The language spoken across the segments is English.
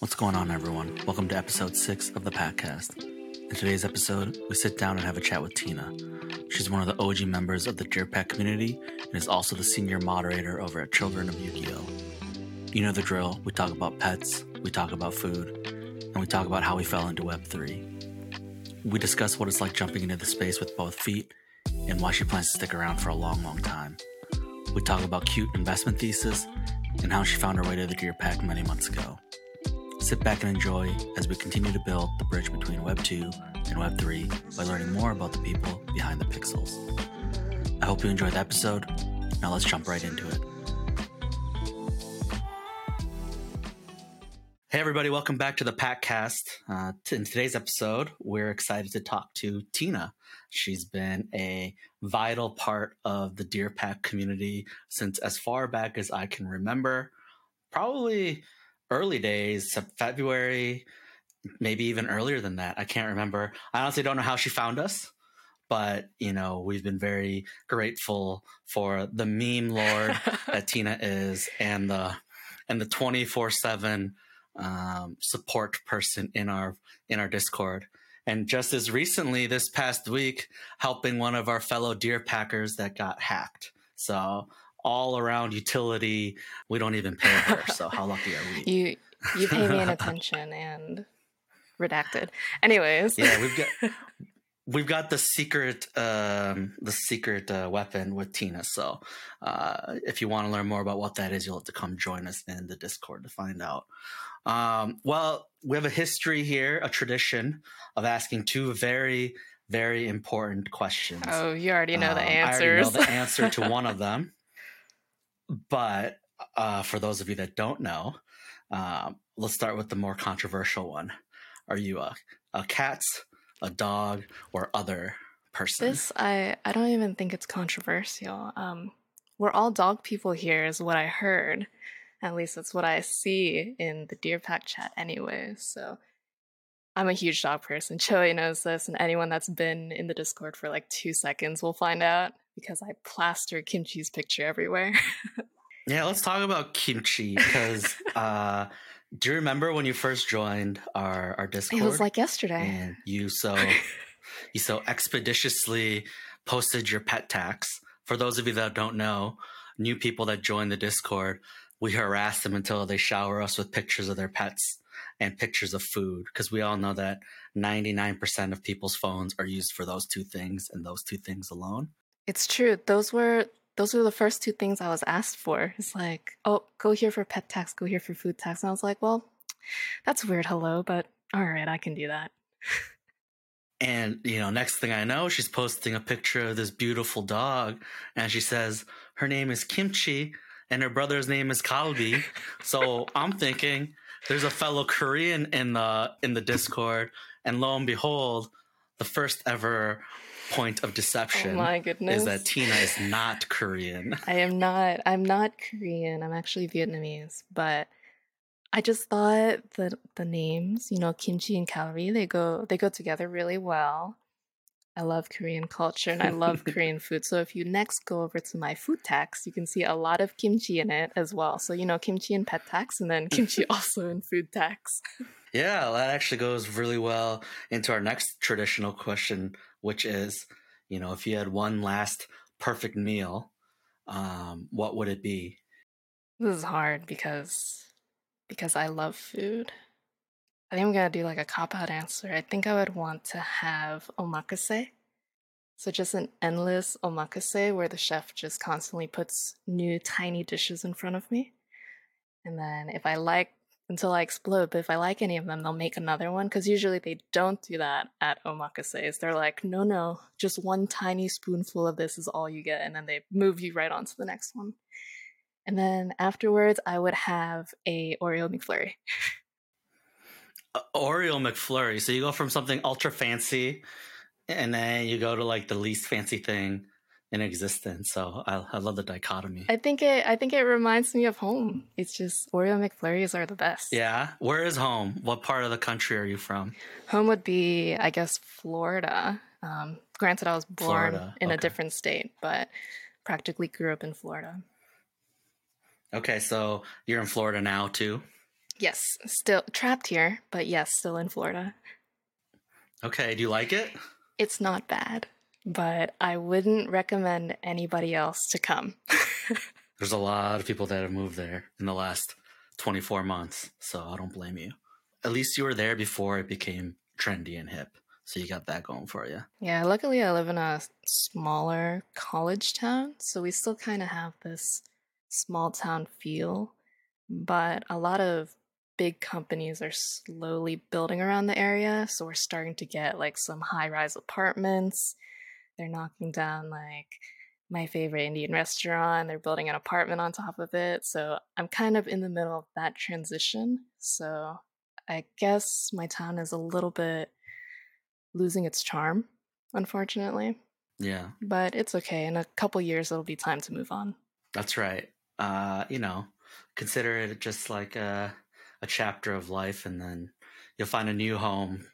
What's going on, everyone? Welcome to episode six of the Packcast. In today's episode, we sit down and have a chat with Tina. She's one of the OG members of the Deer Pack community and is also the senior moderator over at Children of Ukiyo! You know the drill. We talk about pets, we talk about food, and we talk about how we fell into Web3. We discuss what it's like jumping into the space with both feet and why she plans to stick around for a long, long time. We talk about cute investment thesis and how she found her way to the Deer Pack many months ago. Sit back and enjoy as we continue to build the bridge between Web 2 and Web 3 by learning more about the people behind the pixels. I hope you enjoyed the episode. Now let's jump right into it. Hey, everybody, welcome back to the Packcast. Uh, t- in today's episode, we're excited to talk to Tina. She's been a vital part of the Deer Pack community since as far back as I can remember. Probably early days, February, maybe even earlier than that. I can't remember. I honestly don't know how she found us, but you know, we've been very grateful for the meme lord that Tina is and the and the 24/7 um, support person in our in our Discord. And just as recently, this past week, helping one of our fellow deer packers that got hacked. So all around utility, we don't even pay her. So how lucky are we? You you pay me attention and redacted. Anyways, yeah, we've got we've got the secret um, the secret uh, weapon with Tina. So uh, if you want to learn more about what that is, you'll have to come join us in the Discord to find out. Um, well, we have a history here, a tradition of asking two very, very important questions. Oh, you already know Um, the I already know the answer to one of them. But uh, for those of you that don't know, um, let's start with the more controversial one. Are you a, a cat, a dog, or other person? this I I don't even think it's controversial. Um, we're all dog people here, is what I heard. At least that's what I see in the Deer Pack chat, anyway. So. I'm a huge dog person. Chili knows this, and anyone that's been in the Discord for like two seconds will find out because I plaster Kimchi's picture everywhere. Yeah, let's talk about kimchi because uh, do you remember when you first joined our our Discord? it was like yesterday. and you so you so expeditiously posted your pet tax. For those of you that don't know, new people that join the Discord, we harass them until they shower us with pictures of their pets and pictures of food because we all know that 99% of people's phones are used for those two things and those two things alone. It's true. Those were those were the first two things I was asked for. It's like, oh, go here for pet tax, go here for food tax. And I was like, well, that's weird, hello, but all right, I can do that. And, you know, next thing I know, she's posting a picture of this beautiful dog and she says her name is Kimchi and her brother's name is Kalbi. So I'm thinking there's a fellow Korean in the in the Discord, and lo and behold, the first ever point of deception. Oh my goodness. is that Tina is not Korean. I am not I'm not Korean. I'm actually Vietnamese, but I just thought that the names, you know, kimchi and Kalbi, they go they go together really well. I love Korean culture and I love Korean food. So if you next go over to my food tax, you can see a lot of kimchi in it as well. So you know, kimchi and pet tax and then kimchi also in food tax. Yeah, that actually goes really well into our next traditional question, which is, you know, if you had one last perfect meal, um, what would it be? This is hard because because I love food. I think I'm gonna do like a cop out answer. I think I would want to have omakase. So just an endless omakase where the chef just constantly puts new tiny dishes in front of me. And then if I like until I explode, but if I like any of them, they'll make another one. Because usually they don't do that at omakases. They're like, no, no, just one tiny spoonful of this is all you get, and then they move you right on to the next one. And then afterwards, I would have a Oreo McFlurry. Uh, Oreo McFlurry. So you go from something ultra fancy, and then you go to like the least fancy thing in existence. So I, I love the dichotomy. I think it. I think it reminds me of home. It's just Oreo McFlurries are the best. yeah. Where is home? What part of the country are you from? Home would be, I guess, Florida. Um, granted, I was born Florida, in a different state, but practically grew up in Florida. Okay, so you're in Florida now too. Yes, still trapped here, but yes, still in Florida. Okay, do you like it? It's not bad, but I wouldn't recommend anybody else to come. There's a lot of people that have moved there in the last 24 months, so I don't blame you. At least you were there before it became trendy and hip. So you got that going for you. Yeah, luckily I live in a smaller college town, so we still kind of have this small town feel, but a lot of big companies are slowly building around the area, so we're starting to get like some high-rise apartments. They're knocking down like my favorite Indian restaurant. They're building an apartment on top of it. So I'm kind of in the middle of that transition. So I guess my town is a little bit losing its charm, unfortunately. Yeah. But it's okay. In a couple years, it'll be time to move on. That's right. Uh, you know, consider it just like a, a chapter of life, and then you'll find a new home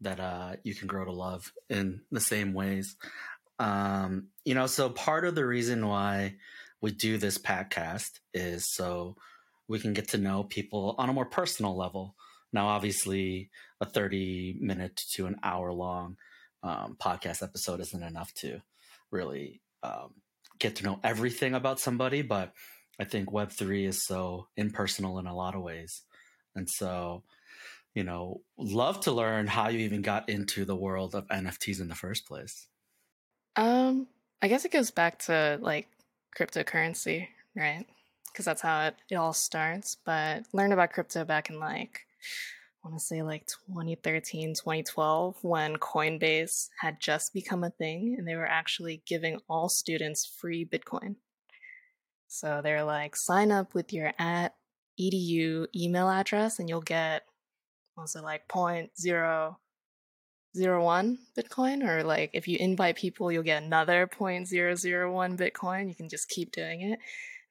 that uh, you can grow to love in the same ways. Um, you know, so part of the reason why we do this podcast is so we can get to know people on a more personal level. Now, obviously, a 30 minute to an hour long um, podcast episode isn't enough to really um, get to know everything about somebody, but I think Web3 is so impersonal in a lot of ways. And so, you know, love to learn how you even got into the world of NFTs in the first place. Um, I guess it goes back to like cryptocurrency, right? Because that's how it, it all starts. But learned about crypto back in like I want to say like 2013, 2012, when Coinbase had just become a thing and they were actually giving all students free Bitcoin. So they're like, sign up with your at edu email address and you'll get, was it like point zero zero one Bitcoin? Or like if you invite people, you'll get another point zero zero one Bitcoin. You can just keep doing it.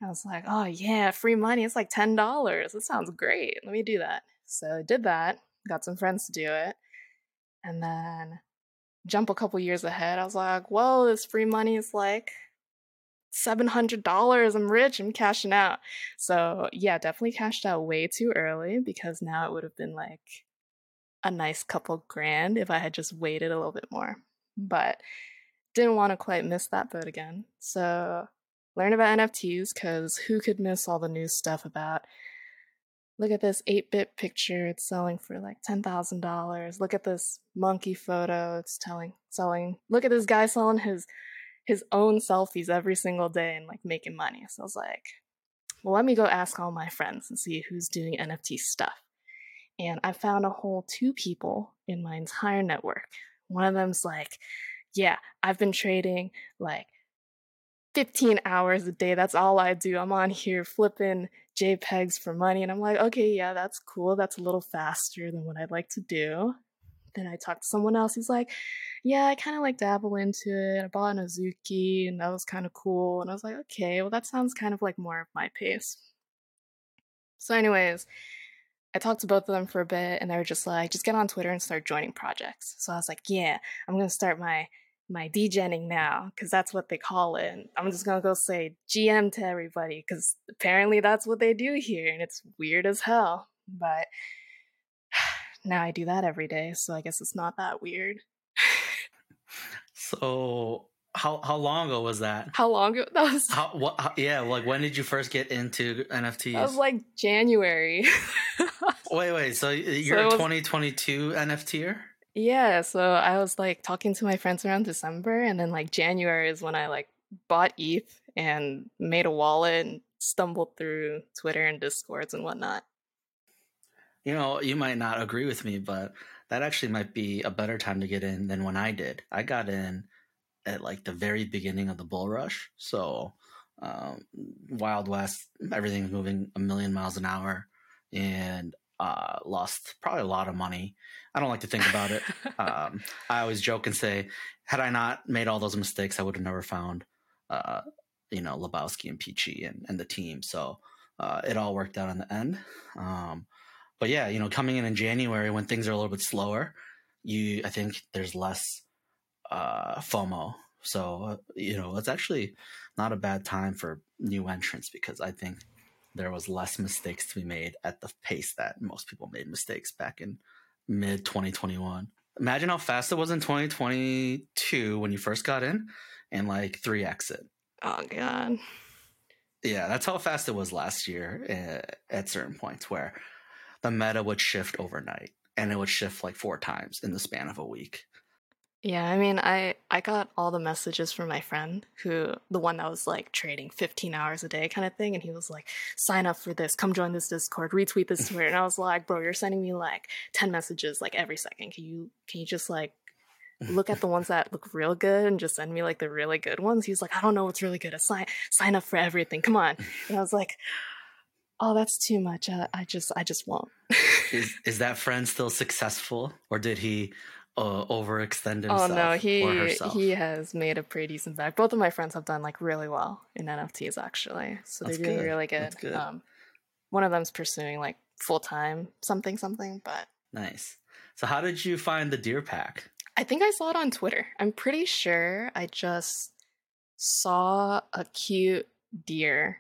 I was like, oh yeah, free money. It's like $10. That sounds great. Let me do that. So I did that, got some friends to do it. And then jump a couple years ahead, I was like, whoa, this free money is like $700. I'm rich. I'm cashing out. So yeah, definitely cashed out way too early because now it would have been like a nice couple grand if I had just waited a little bit more. But didn't want to quite miss that boat again. So learn about NFTs because who could miss all the new stuff about look at this 8-bit picture it's selling for like $10,000 look at this monkey photo it's telling selling look at this guy selling his his own selfies every single day and like making money so I was like well let me go ask all my friends and see who's doing NFT stuff and I found a whole two people in my entire network one of them's like yeah I've been trading like 15 hours a day. That's all I do. I'm on here flipping JPEGs for money. And I'm like, okay, yeah, that's cool. That's a little faster than what I'd like to do. Then I talked to someone else. He's like, yeah, I kind of like dabble into it. I bought an Azuki and that was kind of cool. And I was like, okay, well, that sounds kind of like more of my pace. So, anyways, I talked to both of them for a bit and they were just like, just get on Twitter and start joining projects. So I was like, yeah, I'm going to start my my degenning now because that's what they call it. And I'm just gonna go say GM to everybody because apparently that's what they do here, and it's weird as hell. But now I do that every day, so I guess it's not that weird. so how how long ago was that? How long ago? That was how, what? How, yeah, like when did you first get into NFTs? That was like January. wait, wait. So you're so a 2022 NFTer? Yeah, so I was like talking to my friends around December, and then like January is when I like bought ETH and made a wallet and stumbled through Twitter and Discords and whatnot. You know, you might not agree with me, but that actually might be a better time to get in than when I did. I got in at like the very beginning of the bull rush. So, um, Wild West, everything's moving a million miles an hour. And uh, lost probably a lot of money. I don't like to think about it. um, I always joke and say, had I not made all those mistakes, I would have never found, uh, you know, Lebowski and Peachy and, and the team. So uh, it all worked out in the end. Um, but yeah, you know, coming in in January when things are a little bit slower, you I think there's less uh, FOMO. So uh, you know, it's actually not a bad time for new entrants because I think there was less mistakes to be made at the pace that most people made mistakes back in mid 2021. Imagine how fast it was in 2022 when you first got in and like three exit. Oh god. Yeah, that's how fast it was last year uh, at certain points where the meta would shift overnight and it would shift like four times in the span of a week. Yeah, I mean, I I got all the messages from my friend who the one that was like trading 15 hours a day kind of thing and he was like, "Sign up for this. Come join this Discord. Retweet this Twitter." and I was like, "Bro, you're sending me like 10 messages like every second. Can you can you just like look at the ones that look real good and just send me like the really good ones?" He's like, "I don't know what's really good. Sign sign up for everything. Come on." And I was like, "Oh, that's too much. I, I just I just won't." is is that friend still successful or did he uh, overextend himself. Oh no, he he has made a pretty decent back. Both of my friends have done like really well in NFTs actually, so That's they're doing good. really good. good. Um, one of them's pursuing like full time something something, but nice. So how did you find the deer pack? I think I saw it on Twitter. I'm pretty sure I just saw a cute deer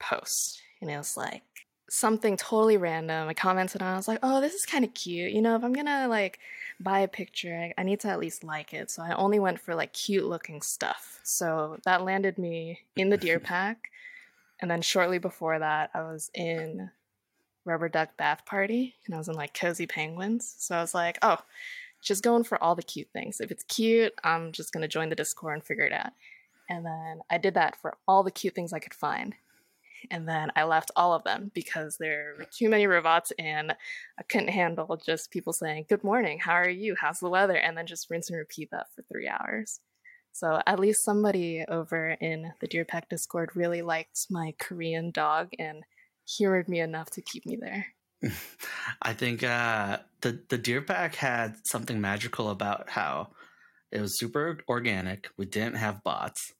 post, and it was like something totally random. I commented on. I was like, "Oh, this is kind of cute." You know, if I'm gonna like buy a picture, I, I, need to at least like it. So I only went for like cute looking stuff. So that landed me in the deer pack. And then shortly before that, I was in Rubber Duck Bath Party and I was in like Cozy Penguins. So I was like, oh, just going for all the cute things. If it's cute, I'm just going to join the Discord and figure it out. And then I did that for all the cute things I could find and then I left all of them because there were too many robots and I couldn't handle just people saying, Good morning, how are you? How's the weather? And then just rinse and repeat that for three hours. So at least somebody over in the Deer Pack Discord really liked my Korean dog and humored me enough to keep me there. I think uh, the the Deer Pack had something magical about how it was super organic. We didn't have bots.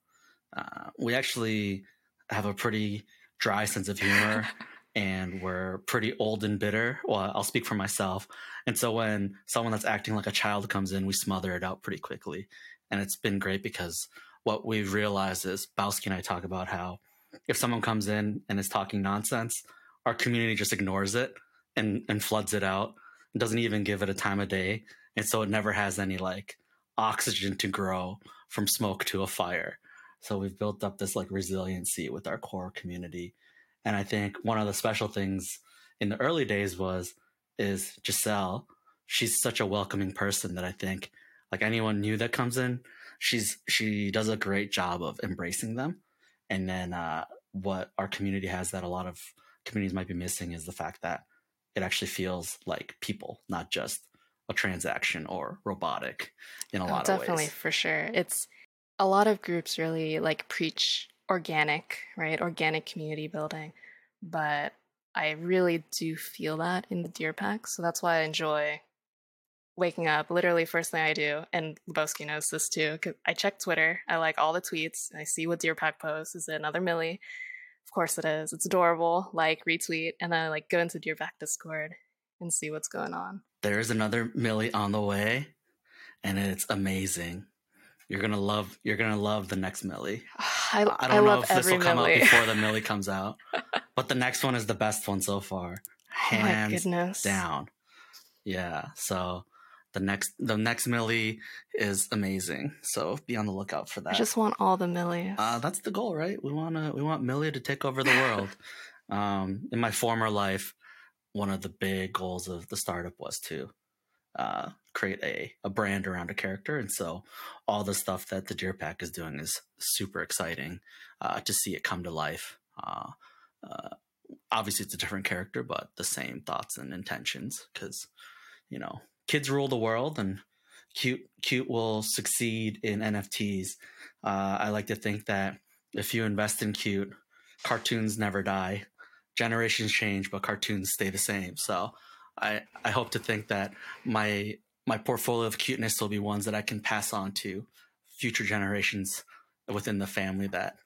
Uh, we actually have a pretty dry sense of humor and we're pretty old and bitter. Well, I'll speak for myself. And so when someone that's acting like a child comes in, we smother it out pretty quickly. And it's been great because what we've realized is Bowski and I talk about how if someone comes in and is talking nonsense, our community just ignores it and, and floods it out and doesn't even give it a time of day. And so it never has any like oxygen to grow from smoke to a fire. So we've built up this like resiliency with our core community. And I think one of the special things in the early days was is Giselle. She's such a welcoming person that I think like anyone new that comes in, she's she does a great job of embracing them. And then uh, what our community has that a lot of communities might be missing is the fact that it actually feels like people, not just a transaction or robotic in a oh, lot of ways. Definitely, for sure. It's a lot of groups really like preach organic, right? Organic community building. But I really do feel that in the Deer Pack. So that's why I enjoy waking up. Literally, first thing I do, and Lebowski knows this too, because I check Twitter. I like all the tweets. I see what Deer Pack posts. Is it another Millie? Of course it is. It's adorable. Like, retweet, and then I like go into Deer Pack Discord and see what's going on. There's another Millie on the way, and it's amazing. You're gonna love. You're gonna love the next Millie. I, I don't I know if this will come Millie. out before the Millie comes out, but the next one is the best one so far, hands oh down. Yeah. So the next the next Millie is amazing. So be on the lookout for that. I just want all the Millies. Uh, that's the goal, right? We want to we want Millie to take over the world. um, in my former life, one of the big goals of the startup was to uh, create a, a brand around a character. And so all the stuff that the Deer Pack is doing is super exciting uh, to see it come to life. Uh, uh, obviously, it's a different character, but the same thoughts and intentions because, you know, kids rule the world and cute cute will succeed in NFTs. Uh, I like to think that if you invest in cute, cartoons never die. Generations change, but cartoons stay the same. So I, I hope to think that my my portfolio of cuteness will be ones that I can pass on to future generations within the family that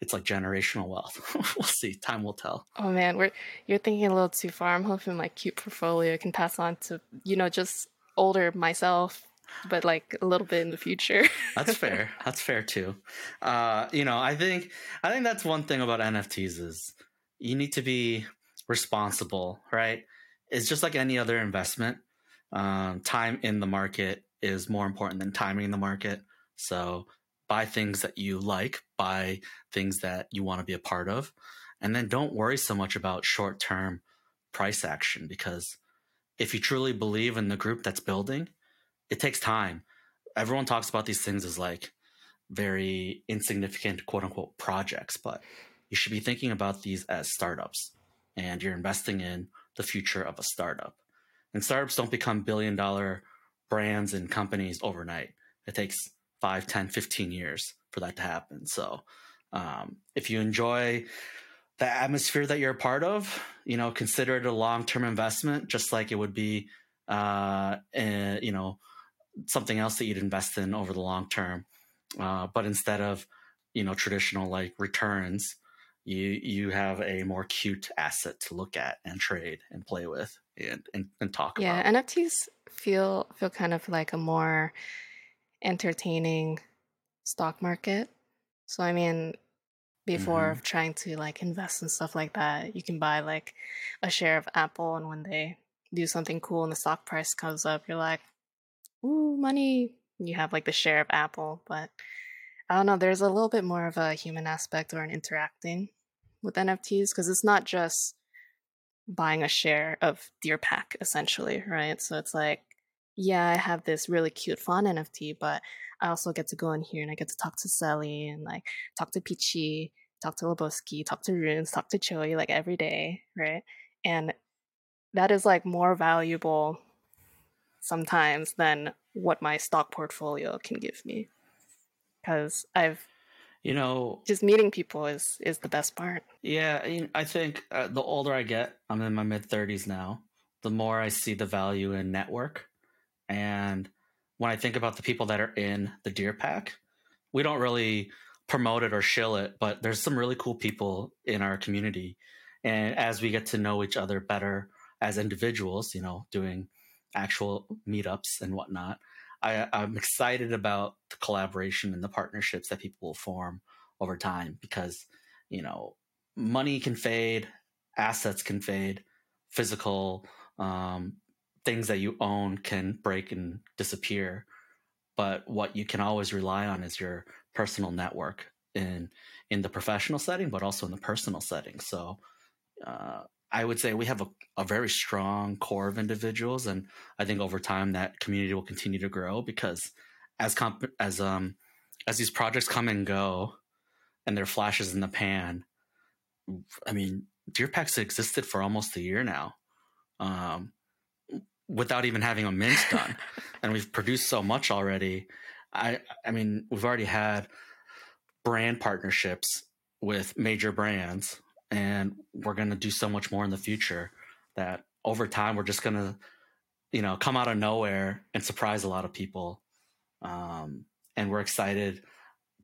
it's like generational wealth. we'll see. Time will tell. Oh man, we're you're thinking a little too far. I'm hoping my cute portfolio can pass on to you know just older myself, but like a little bit in the future. that's fair. That's fair too. Uh, you know, I think I think that's one thing about NFTs is you need to be responsible, right? It's just like any other investment. Um, time in the market is more important than timing the market. So buy things that you like, buy things that you want to be a part of, and then don't worry so much about short term price action because if you truly believe in the group that's building, it takes time. Everyone talks about these things as like very insignificant quote unquote projects, but you should be thinking about these as startups and you're investing in the future of a startup. And startups don't become billion dollar brands and companies overnight. It takes 5, 10, 15 years for that to happen. So um, if you enjoy the atmosphere that you're a part of, you know, consider it a long term investment, just like it would be, uh, a, you know, something else that you'd invest in over the long term. Uh, but instead of, you know, traditional like returns, you you have a more cute asset to look at and trade and play with and and, and talk yeah, about. Yeah, NFTs feel feel kind of like a more entertaining stock market. So I mean, before mm-hmm. trying to like invest in stuff like that, you can buy like a share of Apple, and when they do something cool and the stock price comes up, you're like, "Ooh, money!" You have like the share of Apple, but I don't know. There's a little bit more of a human aspect or an interacting with NFTs because it's not just buying a share of Deer Pack essentially, right? So it's like, yeah, I have this really cute fawn NFT, but I also get to go in here and I get to talk to Sally and like talk to Peachy, talk to Lebowski, talk to Runes, talk to Choi like every day, right? And that is like more valuable sometimes than what my stock portfolio can give me. Because I've you know just meeting people is is the best part yeah i think uh, the older i get i'm in my mid 30s now the more i see the value in network and when I think about the people that are in the Deer Pack, we don't really promote it or shill it, but there's some really cool people in our community. And as we get to know each other better as individuals, you know, doing actual meetups and whatnot, I, I'm excited about the collaboration and the partnerships that people will form over time because, you know, money can fade, assets can fade, physical um, things that you own can break and disappear. But what you can always rely on is your personal network in in the professional setting but also in the personal setting. So uh, i would say we have a, a very strong core of individuals and i think over time that community will continue to grow because as comp- as um as these projects come and go and there flashes in the pan i mean deerpack's existed for almost a year now um, without even having a mint done. and we've produced so much already. I I mean, we've already had brand partnerships with major brands and we're going to do so much more in the future that over time we're just going to you know come out of nowhere and surprise a lot of people um, and we're excited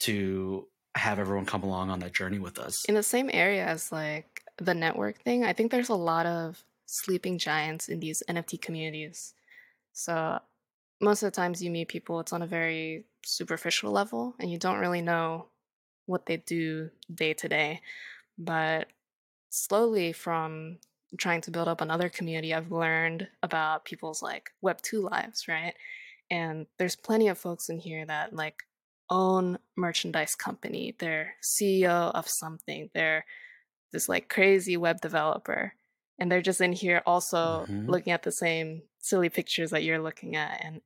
to have everyone come along on that journey with us in the same area as like the network thing i think there's a lot of sleeping giants in these NFT communities. So most of the times you meet people, it's on a very superficial level, and you don't really know what they do day to day. But slowly, from trying to build up another community, I've learned about people's like Web two lives, right? And there's plenty of folks in here that like own merchandise company. They're CEO of something. They're this like crazy web developer and they're just in here also mm-hmm. looking at the same silly pictures that you're looking at and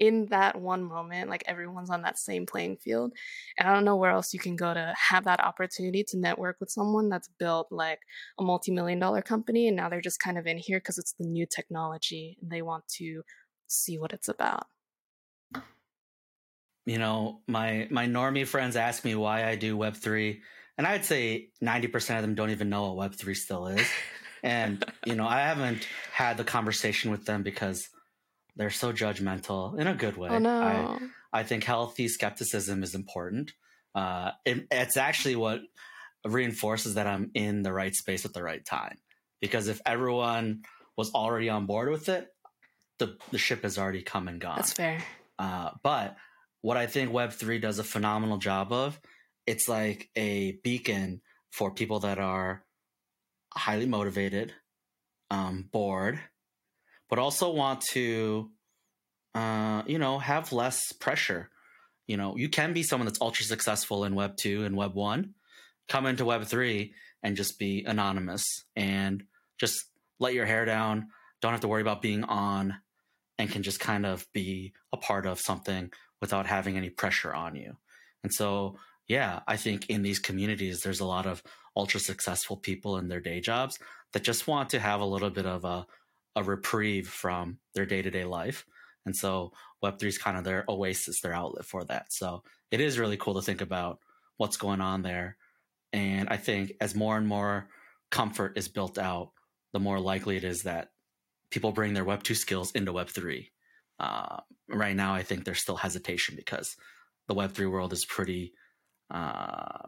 in that one moment like everyone's on that same playing field and i don't know where else you can go to have that opportunity to network with someone that's built like a multi-million dollar company and now they're just kind of in here because it's the new technology and they want to see what it's about. You know my my normie friends ask me why i do web3 and i'd say 90% of them don't even know what web3 still is and you know i haven't had the conversation with them because they're so judgmental in a good way. Oh, no. I, I think healthy skepticism is important. Uh, it, it's actually what reinforces that i'm in the right space at the right time. Because if everyone was already on board with it the, the ship has already come and gone. That's fair. Uh, but what i think web3 does a phenomenal job of it's like a beacon for people that are highly motivated, um, bored, but also want to, uh, you know, have less pressure. You know, you can be someone that's ultra successful in Web 2 and Web 1, come into Web 3 and just be anonymous and just let your hair down. Don't have to worry about being on and can just kind of be a part of something without having any pressure on you. And so, yeah, I think in these communities, there's a lot of ultra successful people in their day jobs that just want to have a little bit of a, a reprieve from their day to day life. And so Web3 is kind of their oasis, their outlet for that. So it is really cool to think about what's going on there. And I think as more and more comfort is built out, the more likely it is that people bring their Web 2 skills into Web 3. Uh, right now, I think there's still hesitation because the Web 3 world is pretty uh,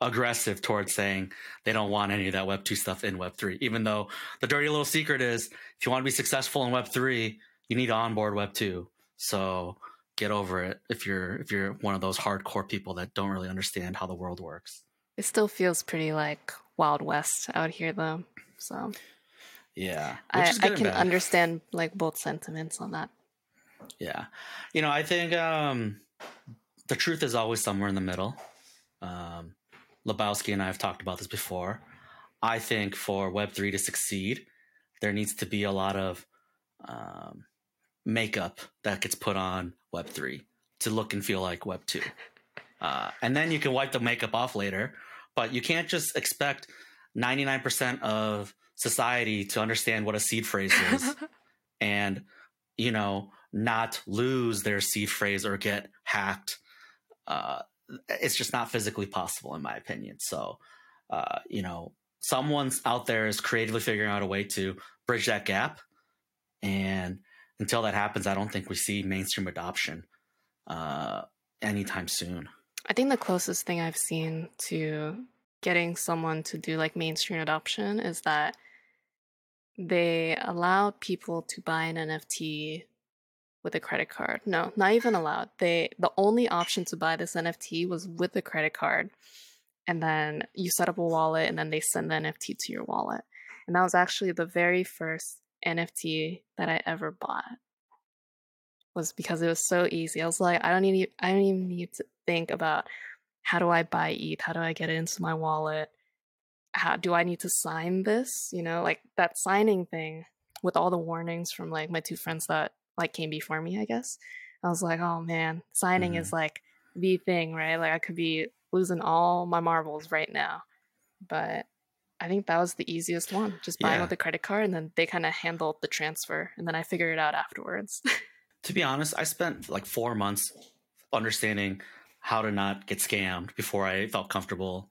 aggressive towards saying they don't want any of that Web 2 stuff in Web 3, even though the dirty little secret is if you want to be successful in Web 3, you need to onboard Web 2. So get over it if you're if you're one of those hardcore people that don't really understand how the world works. It still feels pretty like Wild West out here though. So yeah, I, I can understand like both sentiments on that. Yeah, you know, I think um, the truth is always somewhere in the middle. Um, Lebowski and I have talked about this before. I think for Web three to succeed, there needs to be a lot of um, makeup that gets put on Web three to look and feel like Web two, uh, and then you can wipe the makeup off later. But you can't just expect ninety nine percent of society to understand what a seed phrase is and you know not lose their seed phrase or get hacked uh, it's just not physically possible in my opinion. So uh, you know someone's out there is creatively figuring out a way to bridge that gap. And until that happens i don't think we see mainstream adoption uh, anytime soon. I think the closest thing i've seen to getting someone to do like mainstream adoption is that they allow people to buy an NFT with a credit card. No, not even allowed. They the only option to buy this NFT was with a credit card. And then you set up a wallet and then they send the NFT to your wallet. And that was actually the very first NFT that I ever bought. Was because it was so easy. I was like, I don't need I don't even need to think about how do I buy ETH? How do I get it into my wallet? how do I need to sign this? You know, like that signing thing with all the warnings from like my two friends that like came before me, I guess. I was like, oh man, signing mm-hmm. is like the thing, right? Like I could be losing all my marbles right now. But I think that was the easiest one. Just buying yeah. with a credit card and then they kind of handled the transfer and then I figured it out afterwards. to be honest, I spent like 4 months understanding how to not get scammed before I felt comfortable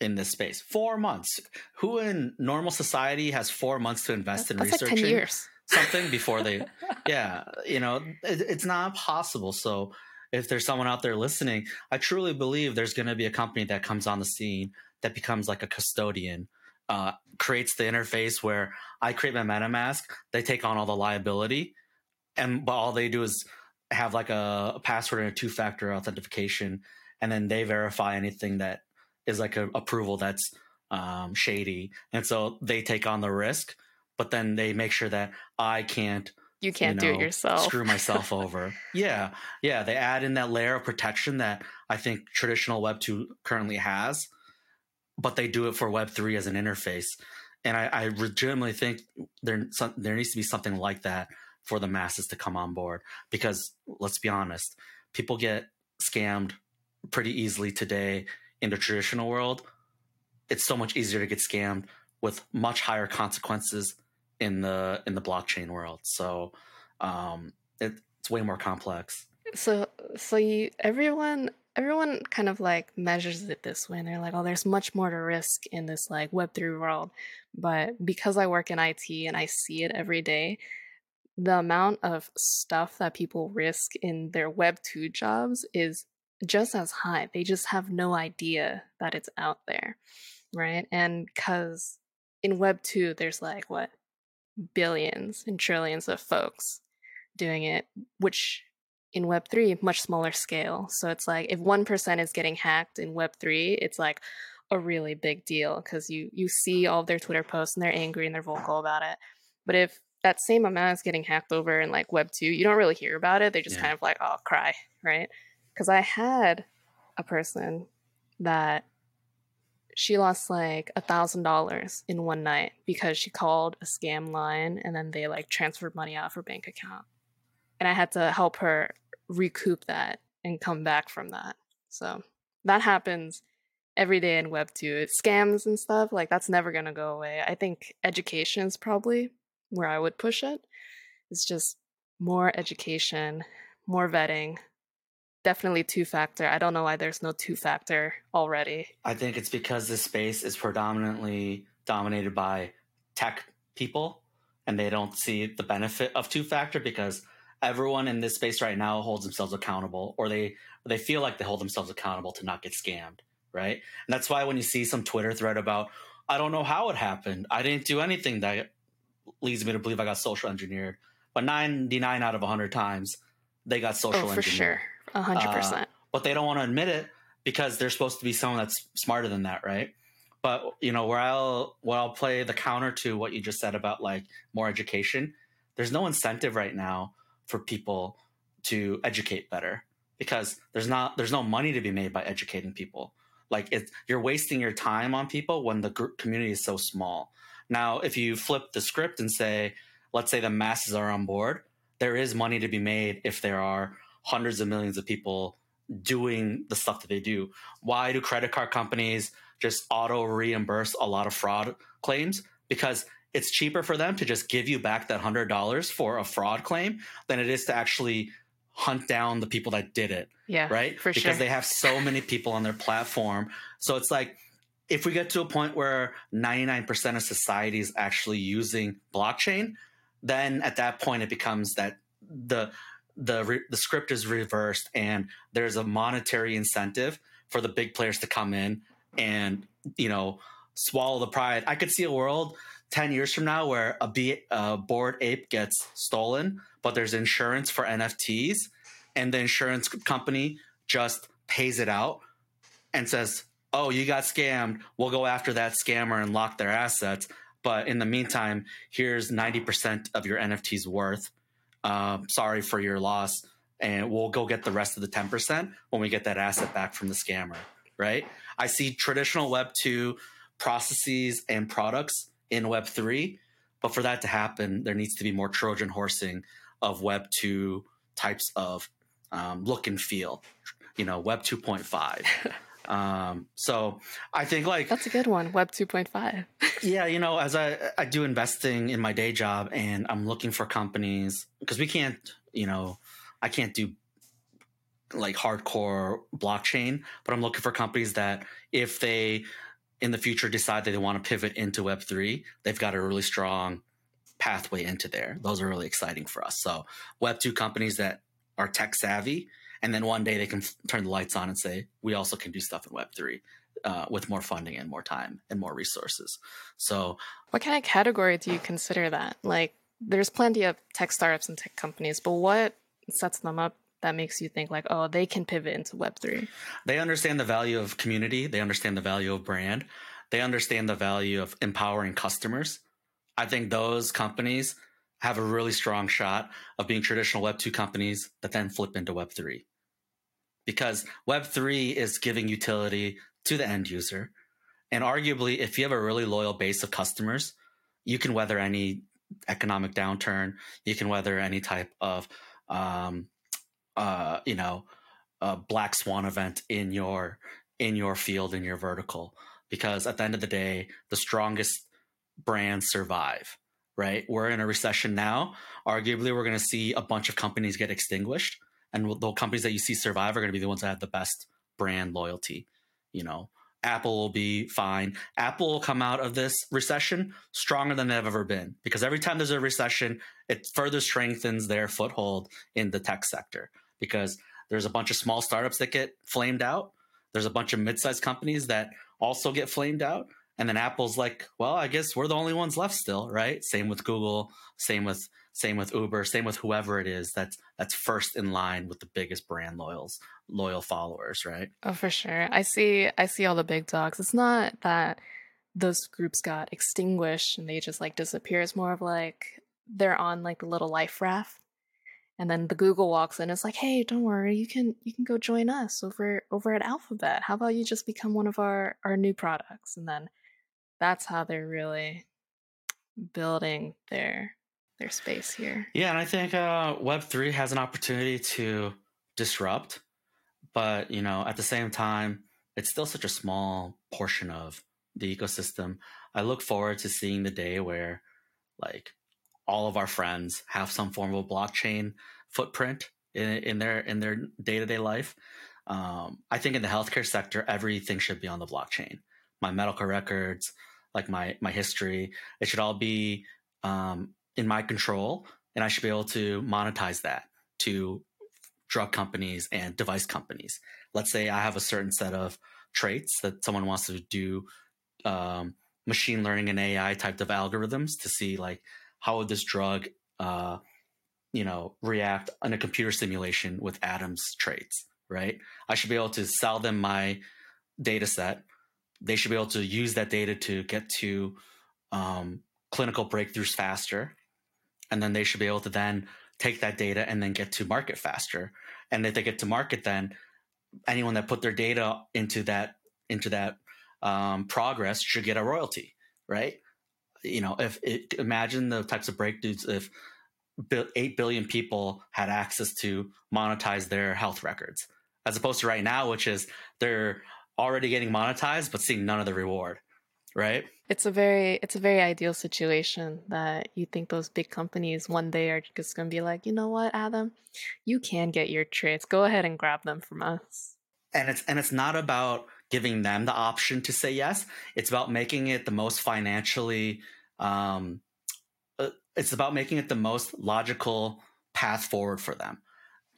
in this space. Four months. Who in normal society has four months to invest in That's researching like something before they? yeah, you know, it, it's not possible. So if there's someone out there listening, I truly believe there's going to be a company that comes on the scene that becomes like a custodian, uh, creates the interface where I create my MetaMask, they take on all the liability, and but all they do is have like a, a password and a two-factor authentication, and then they verify anything that is like an approval that's um, shady, and so they take on the risk, but then they make sure that I can't. You can't you know, do it yourself. Screw myself over. Yeah, yeah. They add in that layer of protection that I think traditional Web two currently has, but they do it for Web three as an interface, and I, I legitimately think there some, there needs to be something like that for the masses to come on board because let's be honest, people get scammed pretty easily today in the traditional world, it's so much easier to get scammed with much higher consequences in the in the blockchain world. So um, it, it's way more complex. So so you everyone everyone kind of like measures it this way and they're like, oh, there's much more to risk in this like Web3 world. But because I work in IT and I see it every day, the amount of stuff that people risk in their Web2 jobs is just as high. They just have no idea that it's out there, right? And because in Web 2, there's like what billions and trillions of folks doing it, which in Web 3, much smaller scale. So it's like if 1% is getting hacked in Web 3, it's like, a really big deal because you you see all of their Twitter posts and they're angry and they're vocal about it. But if that same amount is getting hacked over in like Web two, you don't really hear about it. They just yeah. kind of like, oh, cry, right? Because I had a person that she lost like a thousand dollars in one night because she called a scam line and then they like transferred money out of her bank account. And i had to help her recoup that and come back from that. So that happens every day in web 2 scams and stuff like that's never going to go away. I think education is probably where i would push it. It's just more education more vetting definitely two factor. I don't know why there's no two factor already. I think it's because this space is predominantly dominated by tech people and they don't see the benefit of two factor because everyone in this space right now holds themselves accountable or they they feel like they hold themselves accountable to not get scammed, right? And that's why when you see some Twitter thread about I don't know how it happened. I didn't do anything that leads me to believe I got social engineered. But 99 out of 100 times they got oh, social oh, for engineered. Sure hundred uh, percent. But they don't want to admit it because they're supposed to be someone that's smarter than that, right? But you know, where I'll where I'll play the counter to what you just said about like more education. There's no incentive right now for people to educate better because there's not there's no money to be made by educating people. Like it's you're wasting your time on people when the group community is so small. Now, if you flip the script and say, let's say the masses are on board, there is money to be made if there are hundreds of millions of people doing the stuff that they do. Why do credit card companies just auto reimburse a lot of fraud claims? Because it's cheaper for them to just give you back that $100 for a fraud claim than it is to actually hunt down the people that did it. Yeah. Right? For because sure. they have so many people on their platform. So it's like, if we get to a point where 99% of society is actually using blockchain, then at that point it becomes that the the re- the script is reversed and there's a monetary incentive for the big players to come in and you know swallow the pride. I could see a world 10 years from now where a, B- a bored ape gets stolen, but there's insurance for NFTs and the insurance company just pays it out and says, "Oh, you got scammed. We'll go after that scammer and lock their assets." But in the meantime, here's 90% of your NFT's worth uh, sorry for your loss, and we'll go get the rest of the 10% when we get that asset back from the scammer, right? I see traditional Web 2 processes and products in Web 3, but for that to happen, there needs to be more Trojan horsing of Web 2 types of um, look and feel, you know, Web 2.5. Um, so I think like that's a good one, Web 2.5. yeah, you know, as I I do investing in my day job, and I'm looking for companies because we can't, you know, I can't do like hardcore blockchain, but I'm looking for companies that if they in the future decide that they want to pivot into Web three, they've got a really strong pathway into there. Those are really exciting for us. So Web two companies that are tech savvy and then one day they can turn the lights on and say we also can do stuff in web 3 uh, with more funding and more time and more resources. So what kind of category do you consider that? Like there's plenty of tech startups and tech companies but what sets them up that makes you think like oh they can pivot into web3 they understand the value of community. They understand the value of brand. They understand the value of empowering customers. I think those companies have a really strong shot of being traditional Web 2 companies that then flip into Web 3. Because Web 3 is giving utility to the end user. And arguably, if you have a really loyal base of customers, you can weather any economic downturn. You can weather any type of, um, uh, you know, a black swan event in your in your field in your vertical. Because at the end of the day, the strongest brands survive right? We're in a recession now. Arguably, we're going to see a bunch of companies get extinguished, and the companies that you see survive are going to be the ones that have the best brand loyalty. You know, Apple will be fine. Apple will come out of this recession stronger than they've ever been because every time there's a recession, it further strengthens their foothold in the tech sector because there's a bunch of small startups that get flamed out. There's a bunch of mid-sized companies that also get flamed out and then Apple's like, well, I guess we're the only ones left still, right? Same with Google, same with Same with Uber. Same with whoever it is that's that's first in line with the biggest brand loyals loyal followers, right? Oh, for sure. I see. I see all the big dogs. It's not that those groups got extinguished and they just like disappear. It's more of like they're on like the little life raft and then the google walks in it's like hey don't worry you can you can go join us over over at alphabet how about you just become one of our our new products and then that's how they're really building their their space here yeah and i think uh web3 has an opportunity to disrupt but you know at the same time it's still such a small portion of the ecosystem i look forward to seeing the day where like all of our friends have some form of blockchain footprint in, in their in their day to day life. Um, I think in the healthcare sector, everything should be on the blockchain. My medical records, like my my history, it should all be um, in my control, and I should be able to monetize that to drug companies and device companies. Let's say I have a certain set of traits that someone wants to do um, machine learning and AI type of algorithms to see like how would this drug, uh, you know, react in a computer simulation with Adam's traits, right? I should be able to sell them my data set. They should be able to use that data to get to um, clinical breakthroughs faster. And then they should be able to then take that data and then get to market faster. And if they get to market, then anyone that put their data into that into that um, progress should get a royalty, right? you know, if it, imagine the types of breakthroughs if 8 billion people had access to monetize their health records, as opposed to right now, which is they're already getting monetized, but seeing none of the reward, right? It's a very it's a very ideal situation that you think those big companies one day are just going to be like, you know what, Adam, you can get your traits. Go ahead and grab them from us. And it's and it's not about giving them the option to say yes. It's about making it the most financially um, uh, it's about making it the most logical path forward for them.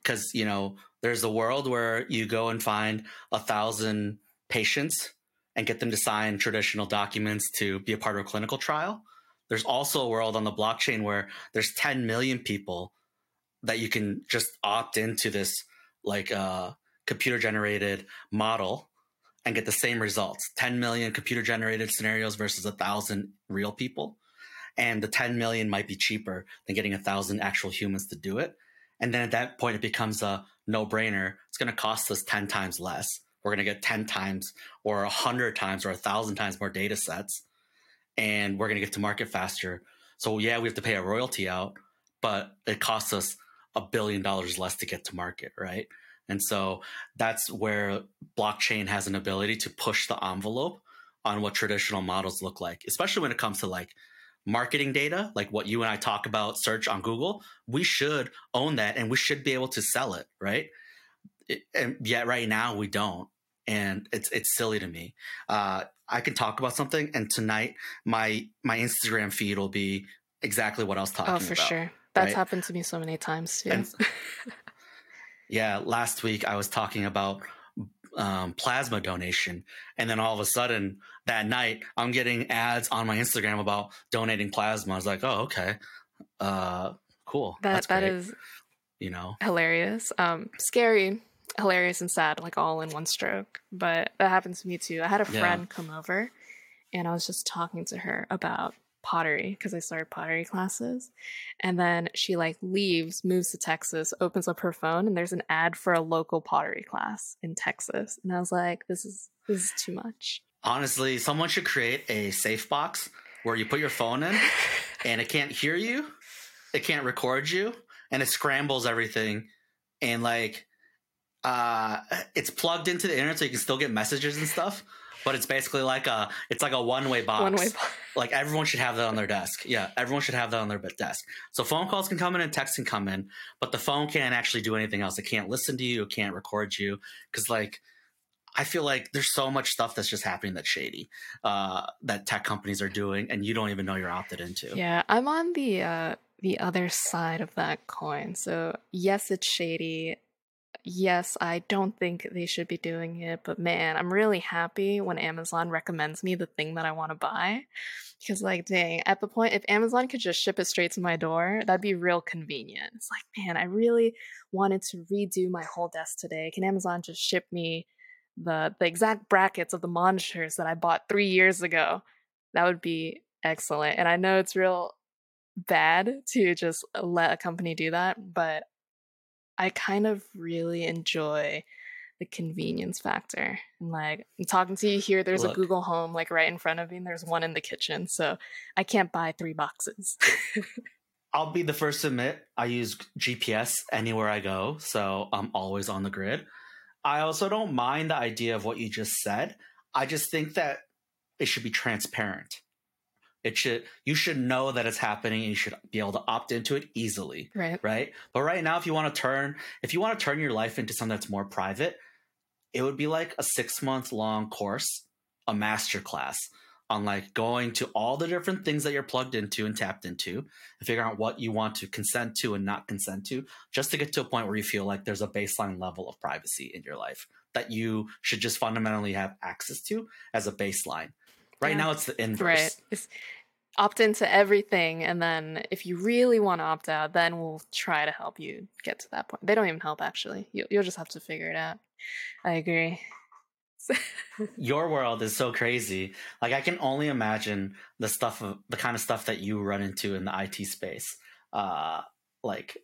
Because, you know, there's a world where you go and find a thousand patients and get them to sign traditional documents to be a part of a clinical trial. There's also a world on the blockchain where there's 10 million people that you can just opt into this like uh, computer generated model and get the same results. 10 million computer generated scenarios versus a thousand real people. And the 10 million might be cheaper than getting a thousand actual humans to do it. And then at that point it becomes a no brainer it's going to cost us 10 times less we're going to get 10 times or 100 times or 1000 times more data sets and we're going to get to market faster so yeah we have to pay a royalty out but it costs us a billion dollars less to get to market right and so that's where blockchain has an ability to push the envelope on what traditional models look like, especially when it comes to like marketing data, like what you and I talk about search on Google. We should own that and we should be able to sell it, right? It, and yet right now we don't. And it's it's silly to me. Uh, I can talk about something, and tonight my my Instagram feed will be exactly what I was talking about. Oh, for about, sure. That's right? happened to me so many times too. And, yeah, last week I was talking about um, plasma donation, and then all of a sudden that night I'm getting ads on my Instagram about donating plasma. I was like, oh, okay, uh, cool. That That's that is, you know, hilarious, um, scary, hilarious, and sad, like all in one stroke. But that happens to me too. I had a friend yeah. come over, and I was just talking to her about pottery because I started pottery classes. And then she like leaves, moves to Texas, opens up her phone, and there's an ad for a local pottery class in Texas. And I was like, this is this is too much. Honestly, someone should create a safe box where you put your phone in and it can't hear you, it can't record you, and it scrambles everything. And like uh it's plugged into the internet so you can still get messages and stuff but it's basically like a it's like a one way box. One way box. Like everyone should have that on their desk. Yeah, everyone should have that on their desk. So phone calls can come in and text can come in, but the phone can't actually do anything else. It can't listen to you. It can't record you because like. I feel like there's so much stuff that's just happening that's shady uh, that tech companies are doing, and you don't even know you're opted into. Yeah, I'm on the uh, the other side of that coin. So yes, it's shady yes, I don't think they should be doing it, but man, I'm really happy when Amazon recommends me the thing that I want to buy. Because, like, dang, at the point, if Amazon could just ship it straight to my door, that'd be real convenient. It's like, man, I really wanted to redo my whole desk today. Can Amazon just ship me the the exact brackets of the monitors that I bought three years ago? That would be excellent. And I know it's real bad to just let a company do that, but I kind of really enjoy the convenience factor. And like I'm talking to you here, there's Look, a Google Home like right in front of me, and there's one in the kitchen. So I can't buy three boxes. I'll be the first to admit I use GPS anywhere I go, so I'm always on the grid. I also don't mind the idea of what you just said. I just think that it should be transparent. It should you should know that it's happening and you should be able to opt into it easily. Right. Right. But right now, if you want to turn if you want to turn your life into something that's more private, it would be like a six month long course, a master class on like going to all the different things that you're plugged into and tapped into and figure out what you want to consent to and not consent to just to get to a point where you feel like there's a baseline level of privacy in your life that you should just fundamentally have access to as a baseline right yeah. now it's the inverse. Right it's, opt into everything and then if you really want to opt out then we'll try to help you get to that point. They don't even help actually. You, you'll just have to figure it out. I agree. Your world is so crazy. Like i can only imagine the stuff of the kind of stuff that you run into in the it space. Uh like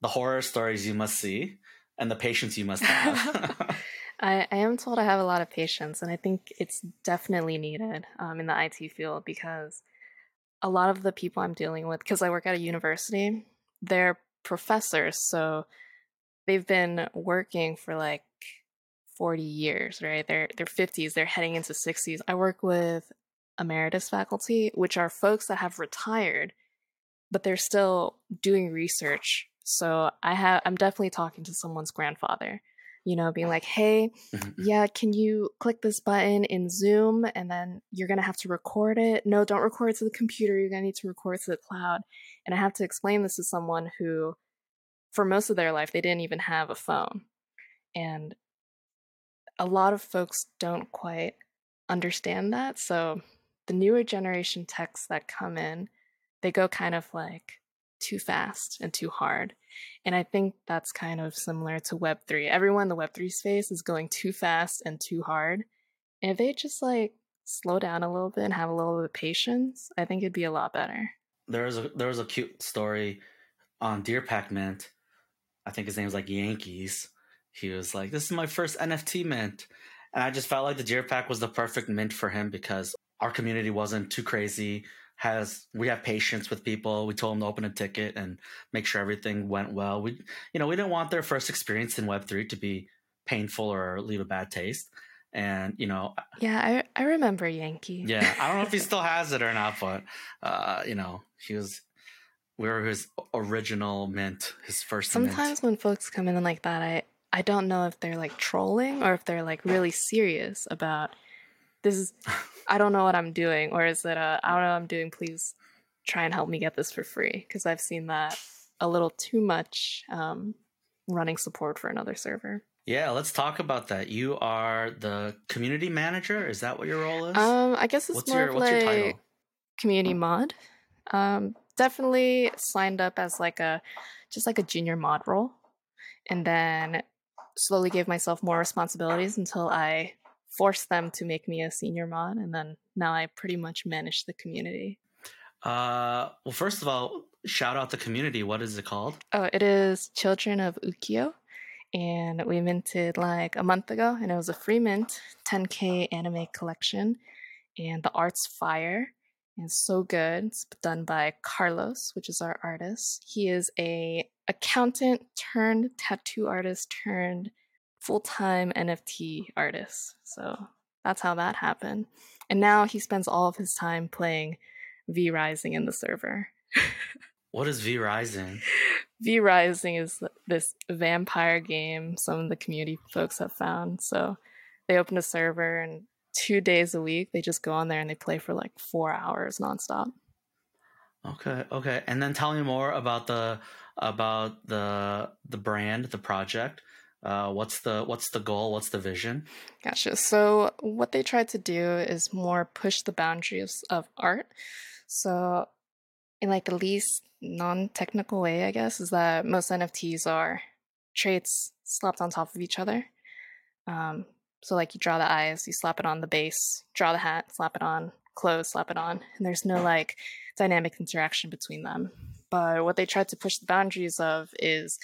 the horror stories you must see and the patience you must have I, I, am told I have a lot of patience, and I think it's definitely needed um, in the IT field because a lot of the people I'm dealing with, because I work at a university, they're professors. So they've been working for like 40 years, right? They're they're 50s, they're heading into 60s. I work with emeritus faculty, which are folks that have retired, but they're still doing research. So I have I'm definitely talking to someone's grandfather you know, being like, hey, mm-hmm. yeah, can you click this button in Zoom and then you're going to have to record it? No, don't record it to the computer. You're going to need to record to the cloud. And I have to explain this to someone who, for most of their life, they didn't even have a phone. And a lot of folks don't quite understand that. So the newer generation texts that come in, they go kind of like too fast and too hard. And I think that's kind of similar to Web3. Everyone in the Web3 space is going too fast and too hard. And if they just like slow down a little bit and have a little bit of patience, I think it'd be a lot better. There was a there was a cute story on Deer Pack Mint. I think his name was like Yankees. He was like, "This is my first NFT mint," and I just felt like the Deer Pack was the perfect mint for him because our community wasn't too crazy has we have patience with people. We told them to open a ticket and make sure everything went well. We you know, we didn't want their first experience in web3 to be painful or leave a bad taste. And you know, yeah, I I remember Yankee. Yeah, I don't know if he still has it or not, but uh, you know, he was we were his original mint, his first. Sometimes mint. when folks come in like that, I I don't know if they're like trolling or if they're like really serious about this is I don't know what I'm doing, or is it a I don't know what I'm doing, please try and help me get this for free? Because I've seen that a little too much um, running support for another server. Yeah, let's talk about that. You are the community manager. Is that what your role is? Um, I guess it's what's more your, like community mod. Um, definitely signed up as like a just like a junior mod role, and then slowly gave myself more responsibilities until I forced them to make me a senior mod, and then now I pretty much manage the community. Uh, well, first of all, shout out the community. What is it called? Oh, it is Children of Ukiyo, and we minted like a month ago, and it was a free mint, 10k anime collection, and the art's fire. It's so good. It's done by Carlos, which is our artist. He is a accountant turned tattoo artist turned full time NFT artist. So that's how that happened. And now he spends all of his time playing V Rising in the server. what is V Rising? V Rising is this vampire game some of the community folks have found. So they open a server and two days a week they just go on there and they play for like four hours nonstop. Okay, okay. And then tell me more about the about the the brand, the project. Uh, what's the what's the goal? What's the vision? Gotcha. So what they tried to do is more push the boundaries of art. So in like the least non-technical way, I guess, is that most NFTs are traits slapped on top of each other. Um, so like you draw the eyes, you slap it on the base, draw the hat, slap it on, clothes, slap it on, and there's no like dynamic interaction between them. But what they tried to push the boundaries of is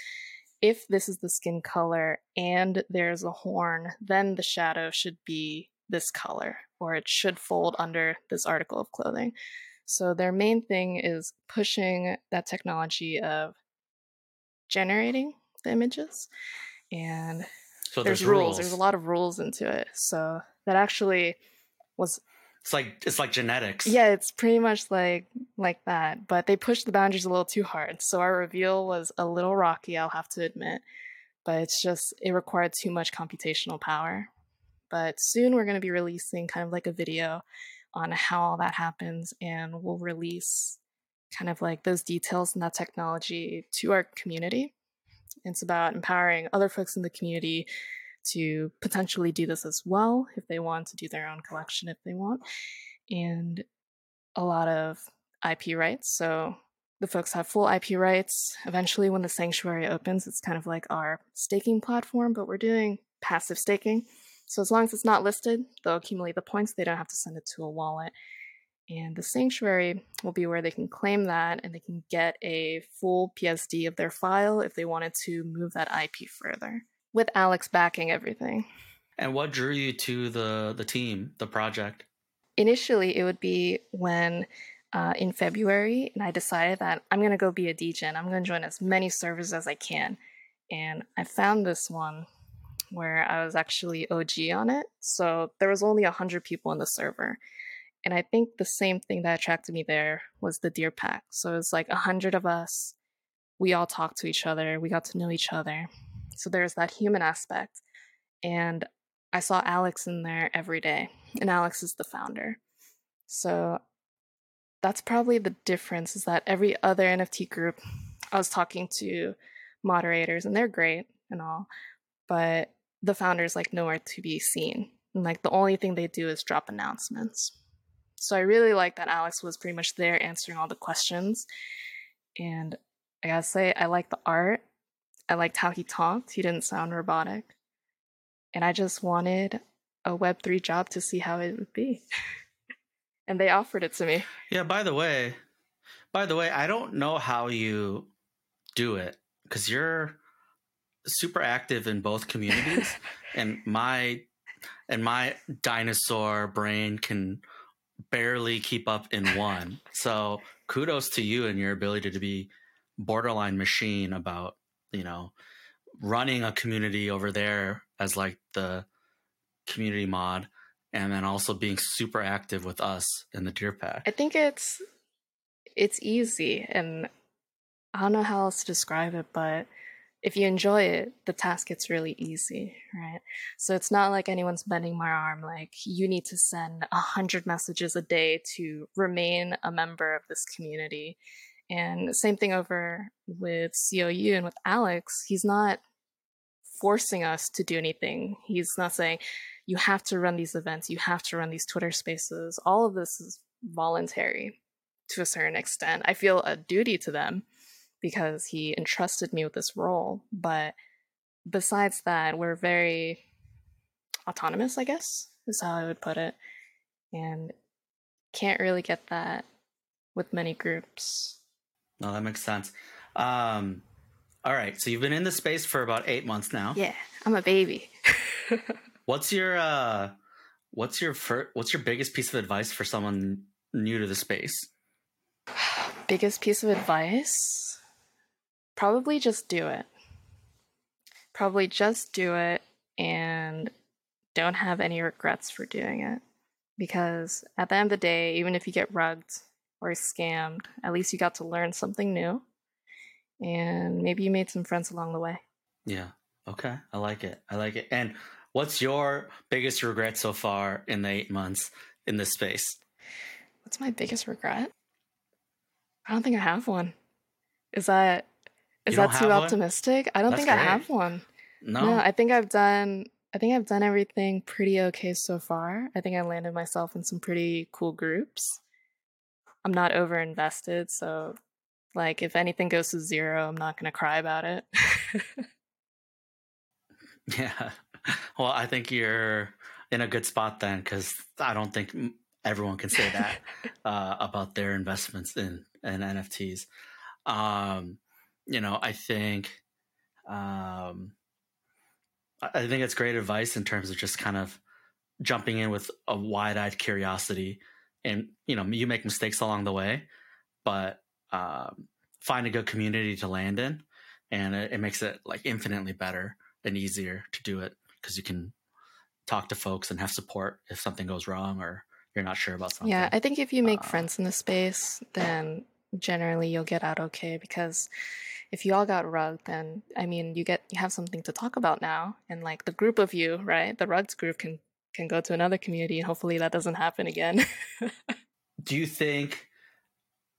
if this is the skin color and there's a horn, then the shadow should be this color, or it should fold under this article of clothing. So their main thing is pushing that technology of generating the images. And So there's, there's, rules. There's a lot of rules into it. So that actually was It's like it's like genetics. yeah, it's pretty much like like that, but they pushed the boundaries a little too hard. So our reveal was a little rocky, I'll have to admit, but it's just it required too much computational power. But soon we're going to be releasing kind of like a video on how all that happens and we'll release kind of like those details and that technology to our community. It's about empowering other folks in the community to potentially do this as well if they want to do their own collection if they want and a lot of IP rights. So the folks have full IP rights. Eventually, when the sanctuary opens, it's kind of like our staking platform, but we're doing passive staking. So as long as it's not listed, they'll accumulate the points. They don't have to send it to a wallet. And the sanctuary will be where they can claim that and they can get a full PSD of their file if they wanted to move that IP further, with Alex backing everything. And what drew you to the the team, the project? initially it would be when uh, in February, and I decided that I'm gonna go be a DJ and I'm gonna join as many servers as I can. And I found this one where I was actually OG on it, so there was only hundred people in the server. And I think the same thing that attracted me there was the Deer Pack. So it was like a hundred of us. We all talked to each other. We got to know each other. So there's that human aspect. And I saw Alex in there every day, and Alex is the founder. So that's probably the difference is that every other NFT group, I was talking to moderators, and they're great and all, but the founders like nowhere to be seen. And like the only thing they do is drop announcements. So I really like that Alex was pretty much there answering all the questions. And I gotta say, I like the art. I liked how he talked. He didn't sound robotic and I just wanted a Web3 job to see how it would be. and they offered it to me. Yeah, by the way, by the way, I don't know how you do it cuz you're super active in both communities and my and my dinosaur brain can barely keep up in one. So, kudos to you and your ability to be borderline machine about, you know, running a community over there as like the community mod and then also being super active with us in the deer pack I think it's it's easy and I don't know how else to describe it, but if you enjoy it, the task gets really easy, right? So it's not like anyone's bending my arm, like you need to send a hundred messages a day to remain a member of this community. And same thing over with COU and with Alex. He's not forcing us to do anything. He's not saying you have to run these events, you have to run these Twitter spaces. All of this is voluntary to a certain extent. I feel a duty to them because he entrusted me with this role. But besides that, we're very autonomous, I guess, is how I would put it. And can't really get that with many groups. No that makes sense um all right so you've been in the space for about eight months now Yeah, I'm a baby. what's your uh what's your fir- what's your biggest piece of advice for someone new to the space Biggest piece of advice? Probably just do it. Probably just do it and don't have any regrets for doing it. Because at the end of the day, even if you get rugged or scammed, at least you got to learn something new. And maybe you made some friends along the way. yeah okay i like it i like it and what's your biggest regret so far in the eight months in this space What's my biggest regret? I don't think I have one. Is that is that too have one? optimistic? I don't That's think I have one. No, No, I think I've done I think I've done everything pretty okay so far. I think I landed myself in some pretty cool groups. I'm not over invested, so like if anything goes to zero, I'm not gonna cry about it. yeah. Well, I think you're in a good spot then, because I don't think everyone can say that uh, about their investments in in NFTs. Um, you know, I think um, I think it's great advice in terms of just kind of jumping in with a wide-eyed curiosity, and you know, you make mistakes along the way, but um, find a good community to land in, and it, it makes it like infinitely better and easier to do it because you can talk to folks and have support if something goes wrong or you're not sure about something. yeah, I think if you make Uh, friends in the space, then generally you'll get out okay because if you all got rugged, then I mean you get you have something to talk about now, and like the group of you, right? The rugs group can can go to another community, and hopefully that doesn't happen again. do you think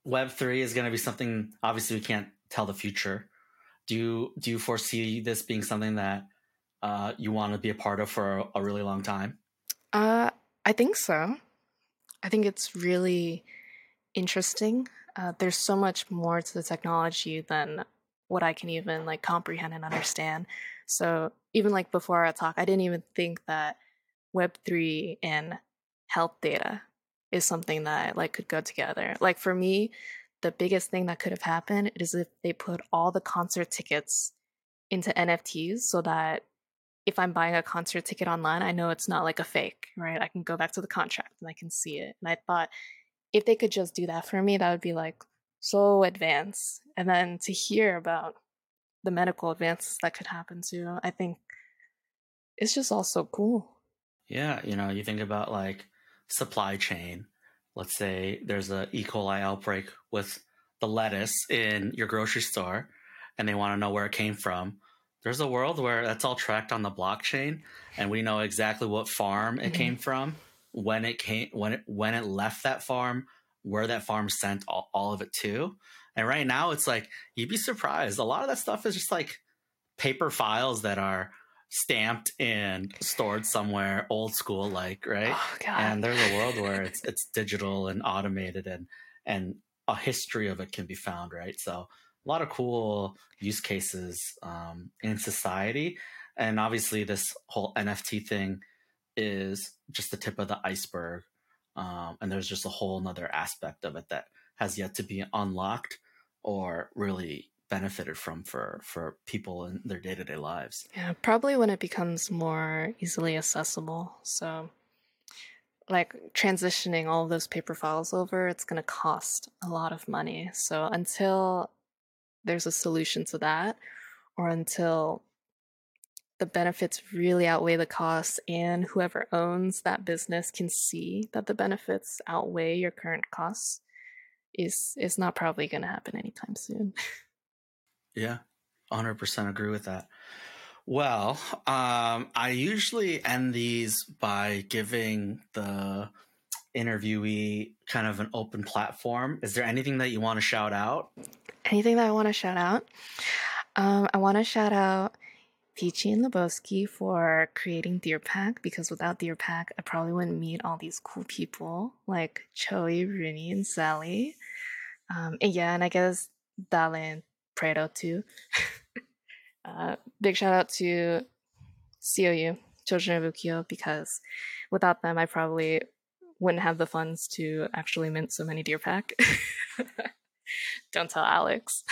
Web three is going to be something? Obviously, we can't tell the future. Do you do you foresee this being something that uh, you want to be a part of for a, a really long time? Uh, I think so. I think it's really interesting. Uh, there's so much more to the technology than what I can even like comprehend and understand. So even like before our talk, I didn't even think that Web three and health data is something that like could go together. Like for me, the biggest thing that could have happened is if they put all the concert tickets into NFTs so that if I'm buying a concert ticket online, I know it's not like a fake, right? I can go back to the contract and I can see it. And I thought if they could just do that for me, that would be like so advanced. And then to hear about the medical advances that could happen too, I think it's just all so cool. Yeah, you know, you think about like supply chain. Let's say there's a E. coli outbreak with the lettuce in your grocery store, and they want to know where it came from. There's a world where that's all tracked on the blockchain, and we know exactly what farm it came from, when it came, when it when it left that farm, where that farm sent all, all of it to. And right now, it's like you'd be surprised. A lot of that stuff is just like paper files that are stamped and stored somewhere old school like right? Oh and there's a world where it's it's digital and automated and and a history of it can be found right? So a lot of cool use cases um, in society. And obviously this whole nft thing is just the tip of the iceberg um, and there's just a whole nother aspect of it that has yet to be unlocked or really benefited from for for people in their day-to-day lives Yeah, probably when it becomes more easily accessible. So, like transitioning all those paper files over, it's going to cost a lot of money. So, until there's a solution to that, or until the benefits really outweigh the costs, and whoever owns that business can see that the benefits outweigh your current costs, is is not probably going to happen anytime soon. Yeah, 100% agree with that. Well, um, I usually end these by giving the interviewee kind of an open platform. Is there anything that you want to shout out? Anything that I want to shout out? Um, I want to shout out Peachy and Lebowski for creating Deer Pack because without Deer Pack, I probably wouldn't meet all these cool people like Choi, Rooney, and Sally. Um, and yeah, and I guess Dale and Prado too. uh, big shout out to COU, Children of Ukiyo, because without them, I probably wouldn't have the funds to actually mint so many Deer Pack. Don't tell Alex.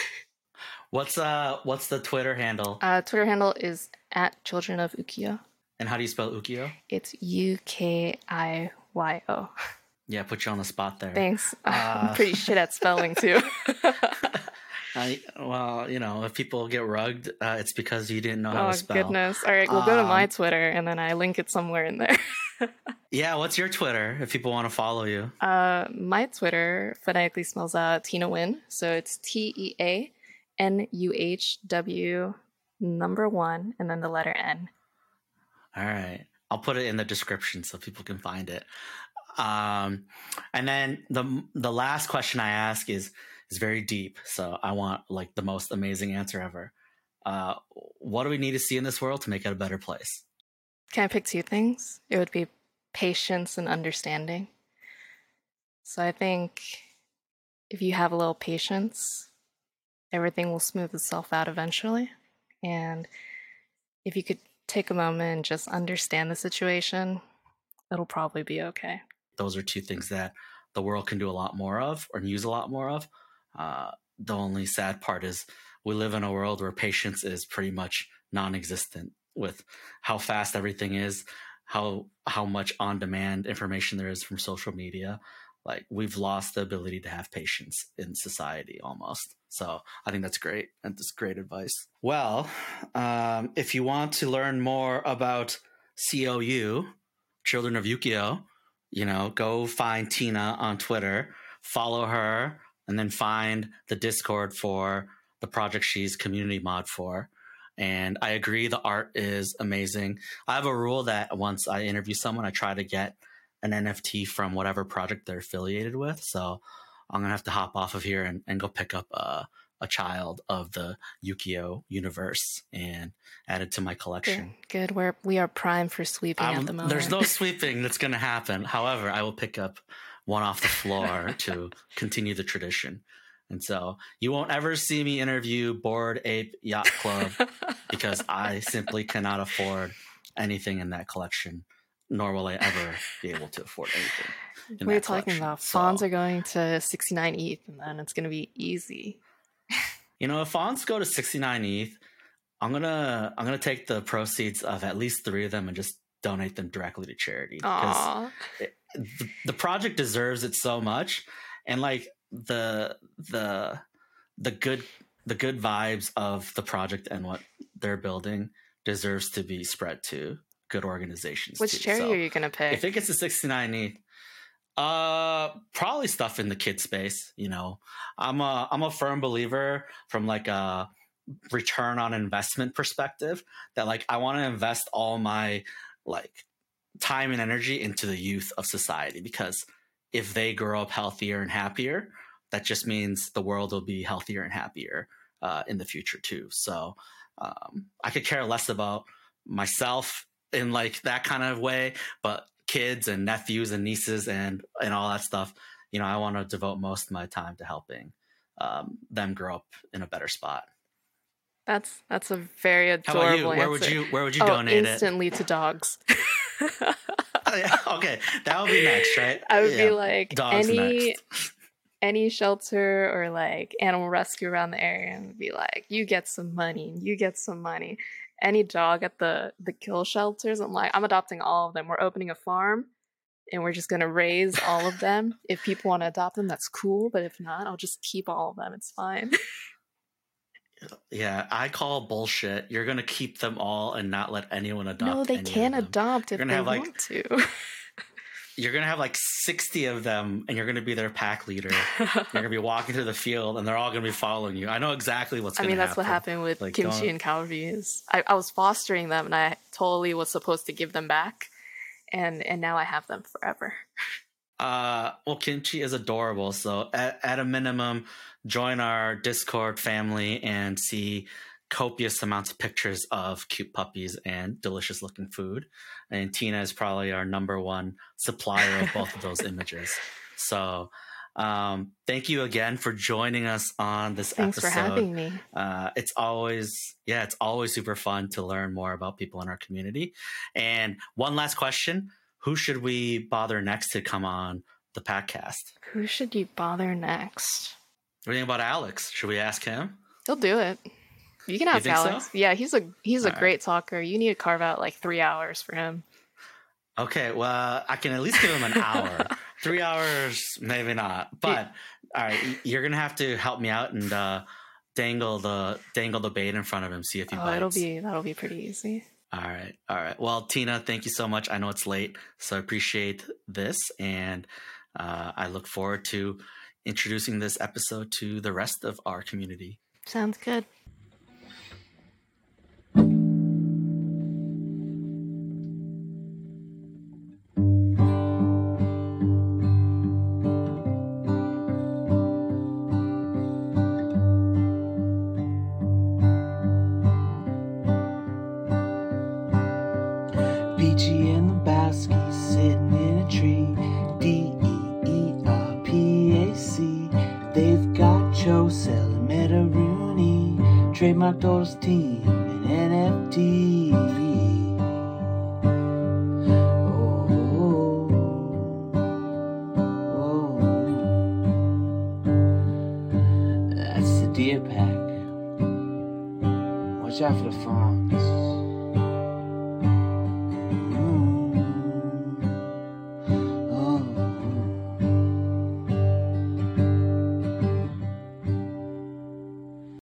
What's uh what's the Twitter handle? Uh, Twitter handle is at Children of Ukiyo. and how do you spell Ukiyo? It's U K I Y O. Yeah, put you on the spot there. Thanks. Uh, I'm pretty shit at spelling too. I, well, you know, if people get rugged, uh, it's because you didn't know how oh to spell. Oh goodness! All right, we'll go to my Um, Twitter and then I link it somewhere in there. Yeah, what's your Twitter if people want to follow you? uh, my Twitter phonetically spells out Tina Win, so it's T E A N U H W number one and then the letter N. All right. I'll put it in the description so people can find it. Um, and then the the last question I ask is is very deep, so I want like the most amazing answer ever. uh, what do we need to see in this world to make it a better place? Can I pick two things? It would be patience and understanding. So I think if you have a little patience, everything will smooth itself out eventually. And if you could take a moment and just understand the situation, it'll probably be okay. Those are two things that the world can do a lot more of or use a lot more of. Uh, the only sad part is we live in a world where patience is pretty much non-existent with how fast everything is, how how much on-demand information there is from social media. Like we've lost the ability to have patience in society almost. So I think that's great. And that's great advice. Well, um, if you want to learn more about COU, Children of Ukiyo, you know, go find Tina on Twitter, follow her, and then find the Discord for the project she's community mod for. And I agree, the art is amazing. I have a rule that once I interview someone, I try to get an NFT from whatever project they're affiliated with. So I'm gonna have to hop off of here and, and go pick up a, a child of the Ukiyo universe and add it to my collection. Good. Good. We're we are prime for sweeping at the moment. There's no sweeping that's gonna happen. However, I will pick up one off the floor to continue the tradition. And so you won't ever see me interview Bored Ape Yacht Club because I simply cannot afford anything in that collection, nor will I ever be able to afford anything. in We're talking collection. about So, fawns are going to 69 ETH, and then it's going to be easy. You know, if fawns go to 69 ETH, I'm gonna I'm gonna take the proceeds of at least three of them and just donate them directly to charity. Because Aww. The, the project deserves it so much and like the the the good the good vibes of the project and what they're building deserves to be spread to good organizations Which too. charity So are you going to pick? if it gets to 69 ETH, uh probably stuff in the kid space you know i'm a i'm a firm believer from like a return on investment perspective that like i want to invest all my like time and energy into the youth of society because if they grow up healthier and happier that just means the world will be healthier and happier uh, in the future too so um, i could care less about myself in like that kind of way but kids and nephews and nieces and and all that stuff you know i want to devote most of my time to helping um, them grow up in a better spot That's that's a very how adorable about you where answer. would you where would you oh, donate it instantly to dogs. okay that would be next right I would Yeah, be like dogs any next. any shelter or like animal rescue around the area and be like, you get some money, you get some money. Any dog at the the kill shelters, I'm like, I'm adopting all of them. We're opening a farm and we're just gonna raise all of them. If people want to adopt them, that's cool. But if not, I'll just keep all of them. It's fine. Yeah i call bullshit you're gonna keep them all and not let anyone adopt no, they any of can them. adopt if You're they have, like, want to. you're gonna have like 60 of them and you're gonna be their pack leader you're gonna be walking through the field and they're all gonna be following you i know exactly what's I gonna mean, that's what happen. happened with Like, Kimchi don't- and Kalbi. I, I was fostering them, and I totally was supposed to give them back, and and now I have them forever. Uh, well, Kimchi is adorable. So at, at a minimum, join our Discord family and see copious amounts of pictures of cute puppies and delicious looking food. And Tina is probably our number one supplier of both of those images. So um, thank you again for joining us on this Thanks episode. for having me. Uh, it's always, yeah, it's always super fun to learn more about people in our community. And one last question Who should we bother next to come on the podcast? Who should you bother next? What do you think about Alex? Should we ask him? He'll do it. You can ask so? Alex. Yeah, he's a he's a All right. great talker. You need to carve out like three hours for him. Okay, well, I can at least give him an hour. Three hours, maybe not. But all right, you're gonna have to help me out and uh, dangle the dangle the bait in front of him, see if he Oh, bites. it'll be that'll be pretty easy. All right. All right. Well, Tina, thank you so much. I know it's late, so I appreciate this. And uh, I look forward to introducing this episode to the rest of our community. Sounds good.